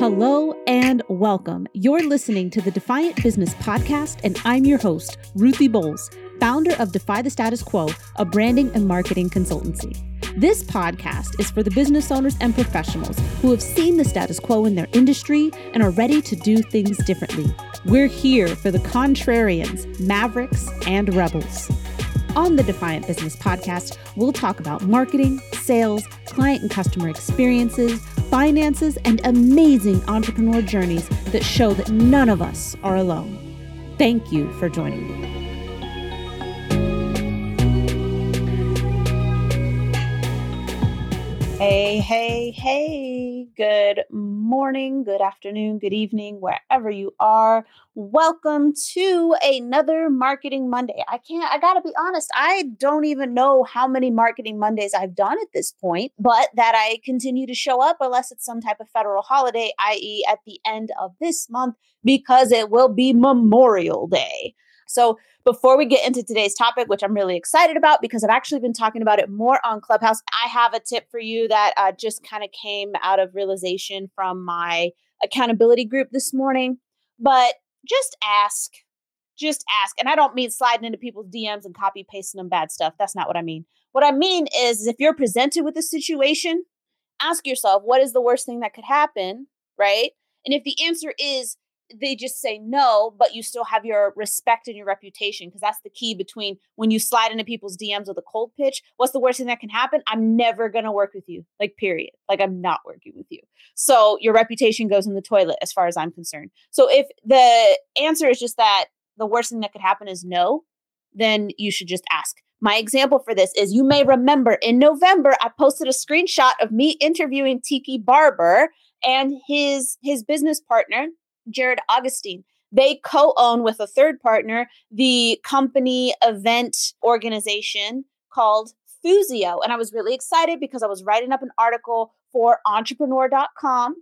Hello and welcome. You're listening to the Defiant Business Podcast, and I'm your host, Ruthie Bowles, founder of Defy the Status Quo, a branding and marketing consultancy. This podcast is for the business owners and professionals who have seen the status quo in their industry and are ready to do things differently. We're here for the contrarians, mavericks, and rebels. On the Defiant Business Podcast, we'll talk about marketing, sales, client and customer experiences, finances, and amazing entrepreneur journeys that show that none of us are alone. Thank you for joining me. Hey, hey, hey. Good morning, good afternoon, good evening, wherever you are. Welcome to another Marketing Monday. I can't, I gotta be honest, I don't even know how many Marketing Mondays I've done at this point, but that I continue to show up unless it's some type of federal holiday, i.e., at the end of this month, because it will be Memorial Day. So, before we get into today's topic, which I'm really excited about because I've actually been talking about it more on Clubhouse, I have a tip for you that uh, just kind of came out of realization from my accountability group this morning. But just ask, just ask. And I don't mean sliding into people's DMs and copy pasting them bad stuff. That's not what I mean. What I mean is if you're presented with a situation, ask yourself, what is the worst thing that could happen? Right. And if the answer is they just say no, but you still have your respect and your reputation because that's the key between when you slide into people's DMs with a cold pitch. What's the worst thing that can happen? I'm never going to work with you. Like, period. Like, I'm not working with you. So, your reputation goes in the toilet as far as I'm concerned. So, if the answer is just that the worst thing that could happen is no, then you should just ask. My example for this is you may remember in November, I posted a screenshot of me interviewing Tiki Barber and his his business partner Jared Augustine. They co own with a third partner the company event organization called Thuzio. And I was really excited because I was writing up an article for entrepreneur.com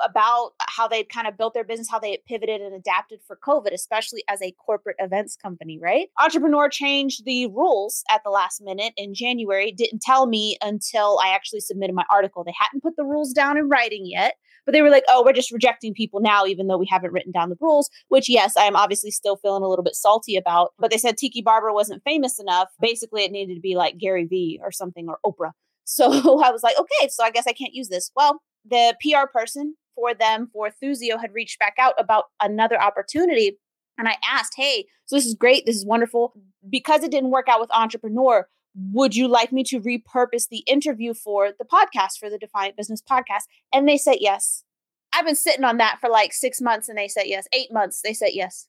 about how they'd kind of built their business, how they pivoted and adapted for COVID, especially as a corporate events company, right? Entrepreneur changed the rules at the last minute in January, didn't tell me until I actually submitted my article. They hadn't put the rules down in writing yet, but they were like, oh, we're just rejecting people now, even though we haven't written down the rules, which, yes, I am obviously still feeling a little bit salty about. But they said Tiki Barber wasn't famous enough. Basically, it needed to be like Gary Vee or something or Oprah. So I was like, okay, so I guess I can't use this. Well, the PR person for them for Thuzio had reached back out about another opportunity. And I asked, hey, so this is great. This is wonderful. Because it didn't work out with Entrepreneur, would you like me to repurpose the interview for the podcast, for the Defiant Business podcast? And they said yes. I've been sitting on that for like six months and they said yes. Eight months, they said yes.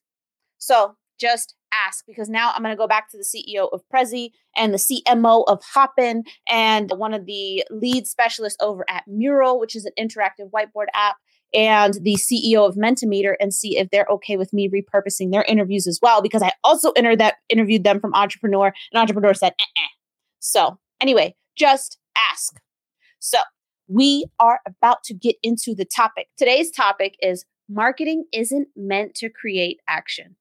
So just ask because now I'm going to go back to the CEO of Prezi and the CMO of Hopin and one of the lead specialists over at Mural, which is an interactive whiteboard app, and the CEO of Mentimeter and see if they're okay with me repurposing their interviews as well because I also entered that interviewed them from Entrepreneur and Entrepreneur said, eh-eh. So anyway, just ask. So we are about to get into the topic. Today's topic is marketing isn't meant to create action.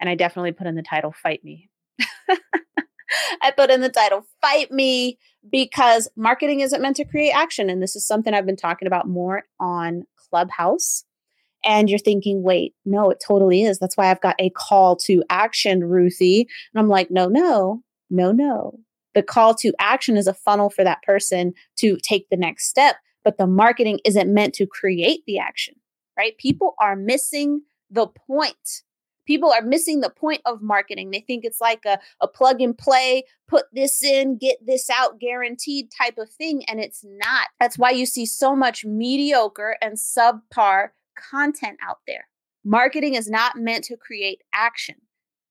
And I definitely put in the title, Fight Me. I put in the title, Fight Me, because marketing isn't meant to create action. And this is something I've been talking about more on Clubhouse. And you're thinking, wait, no, it totally is. That's why I've got a call to action, Ruthie. And I'm like, no, no, no, no. The call to action is a funnel for that person to take the next step, but the marketing isn't meant to create the action, right? People are missing the point people are missing the point of marketing. They think it's like a, a plug and play, put this in, get this out, guaranteed type of thing. And it's not. That's why you see so much mediocre and subpar content out there. Marketing is not meant to create action.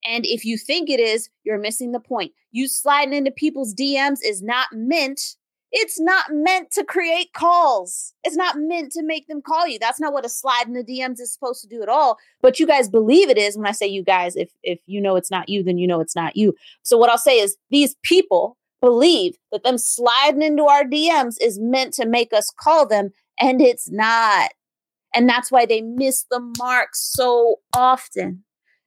And if you think it is, you're missing the point. You sliding into people's DMs is not meant it's not meant to create calls. It's not meant to make them call you. That's not what a slide in the DMs is supposed to do at all. But you guys believe it is when I say you guys, if if you know it's not you, then you know it's not you. So what I'll say is these people believe that them sliding into our DMs is meant to make us call them, and it's not. And that's why they miss the mark so often.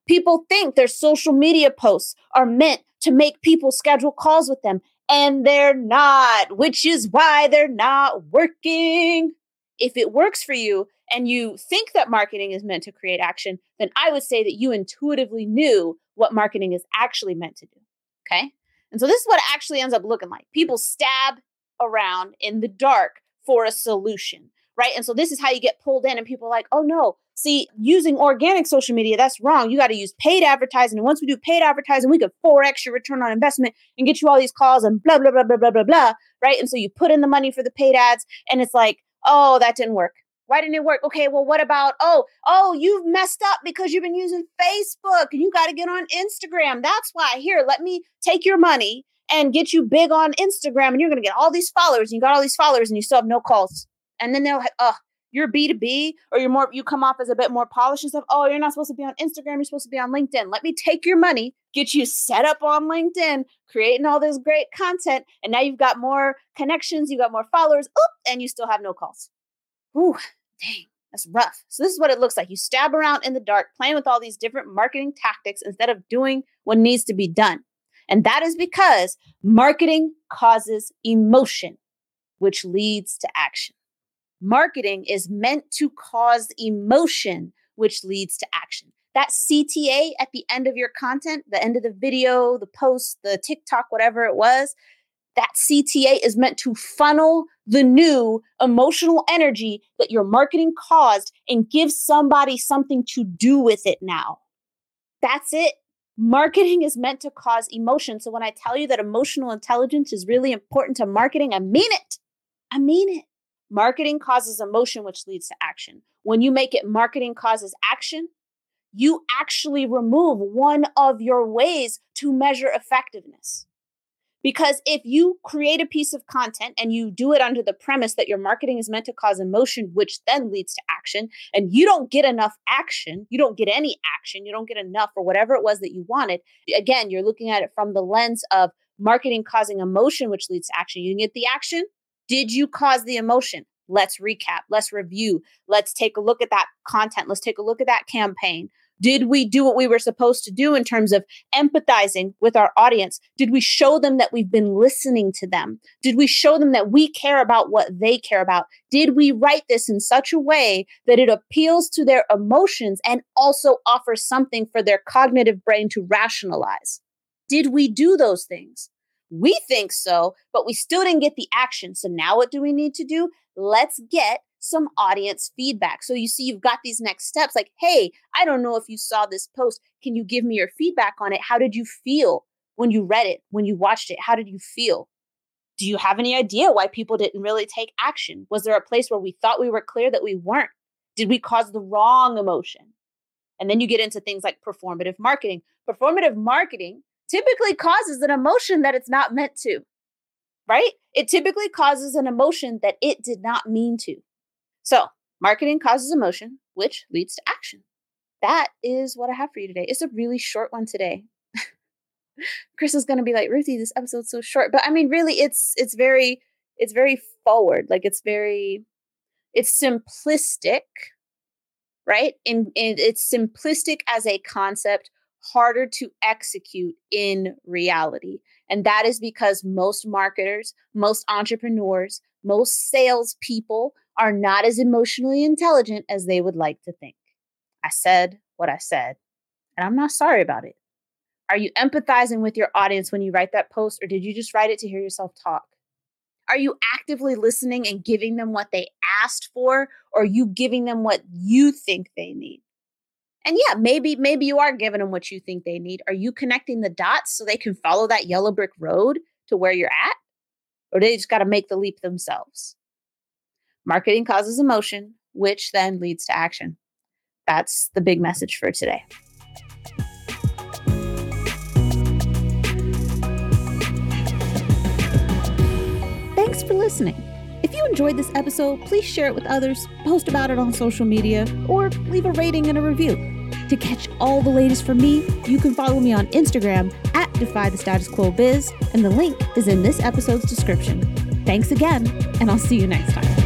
People think their social media posts are meant to make people schedule calls with them and they're not, which is why they're not working. If it works for you and you think that marketing is meant to create action, then I would say that you intuitively knew what marketing is actually meant to do. Okay. And so this is what actually ends up looking like. People stab around in the dark for a solution, right? And so this is how you get pulled in, and people are like, oh no, see, using organic social media, that's wrong. You got to use paid advertising. And once we do paid advertising, we could 4x your return on investment and get you all these calls and blah, blah, blah, blah, blah, blah, blah, right? And so you put in the money for the paid ads, and it's like, oh, that didn't work. Why didn't it work? Okay, well, what about, oh, oh, you've messed up because you've been using Facebook and you got to get on Instagram. That's why. Here, let me take your money and get you big on Instagram and you're going to get all these followers. And you got all these followers and you still have no calls. And then they'll, oh, you're B2B or you're more, you come off as a bit more polished and stuff. Oh, you're not supposed to be on Instagram. You're supposed to be on LinkedIn. Let me take your money, get you set up on LinkedIn, creating all this great content. And now you've got more connections, you got more followers, oop, and you still have no calls. Ooh, dang, that's rough. So, this is what it looks like. You stab around in the dark, playing with all these different marketing tactics instead of doing what needs to be done. And that is because marketing causes emotion, which leads to action. Marketing is meant to cause emotion, which leads to action. That CTA at the end of your content, the end of the video, the post, the TikTok, whatever it was, that CTA is meant to funnel the new emotional energy that your marketing caused and give somebody something to do with it now. That's it. Marketing is meant to cause emotion. So when I tell you that emotional intelligence is really important to marketing, I mean it. I mean it. Marketing causes emotion, which leads to action. When you make it marketing causes action, you actually remove one of your ways to measure effectiveness. Because if you create a piece of content and you do it under the premise that your marketing is meant to cause emotion, which then leads to action, and you don't get enough action, you don't get any action, you don't get enough or whatever it was that you wanted, again, you're looking at it from the lens of marketing causing emotion, which leads to action. You get the action. Did you cause the emotion? Let's recap. Let's review. Let's take a look at that content. Let's take a look at that campaign. Did we do what we were supposed to do in terms of empathizing with our audience? Did we show them that we've been listening to them? Did we show them that we care about what they care about? Did we write this in such a way that it appeals to their emotions and also offers something for their cognitive brain to rationalize? Did we do those things? We think so, but we still didn't get the action. So now what do we need to do? Let's get some audience feedback. So you see, you've got these next steps like, hey, I don't know if you saw this post. Can you give me your feedback on it? How did you feel when you read it, when you watched it? How did you feel? Do you have any idea why people didn't really take action? Was there a place where we thought we were clear that we weren't? Did we cause the wrong emotion? And then you get into things like performative marketing. Performative marketing typically causes an emotion that it's not meant to, right? It typically causes an emotion that it did not mean to. So, marketing causes emotion, which leads to action. That is what I have for you today. It's a really short one today. Chris is going to be like, "Ruthie, this episode's so short." But I mean, really it's it's very it's very forward. Like it's very it's simplistic, right? In, in it's simplistic as a concept, harder to execute in reality. And that is because most marketers, most entrepreneurs, most salespeople are not as emotionally intelligent as they would like to think. I said what I said, and I'm not sorry about it. Are you empathizing with your audience when you write that post, or did you just write it to hear yourself talk? Are you actively listening and giving them what they asked for, or are you giving them what you think they need? And yeah, maybe maybe you are giving them what you think they need. Are you connecting the dots so they can follow that yellow brick road to where you're at? Or they just got to make the leap themselves? Marketing causes emotion, which then leads to action. That's the big message for today. Thanks for listening. If you enjoyed this episode, please share it with others, post about it on social media, or leave a rating and a review. To catch all the latest from me, you can follow me on Instagram at Defy the Status Quo Biz, and the link is in this episode's description. Thanks again, and I'll see you next time.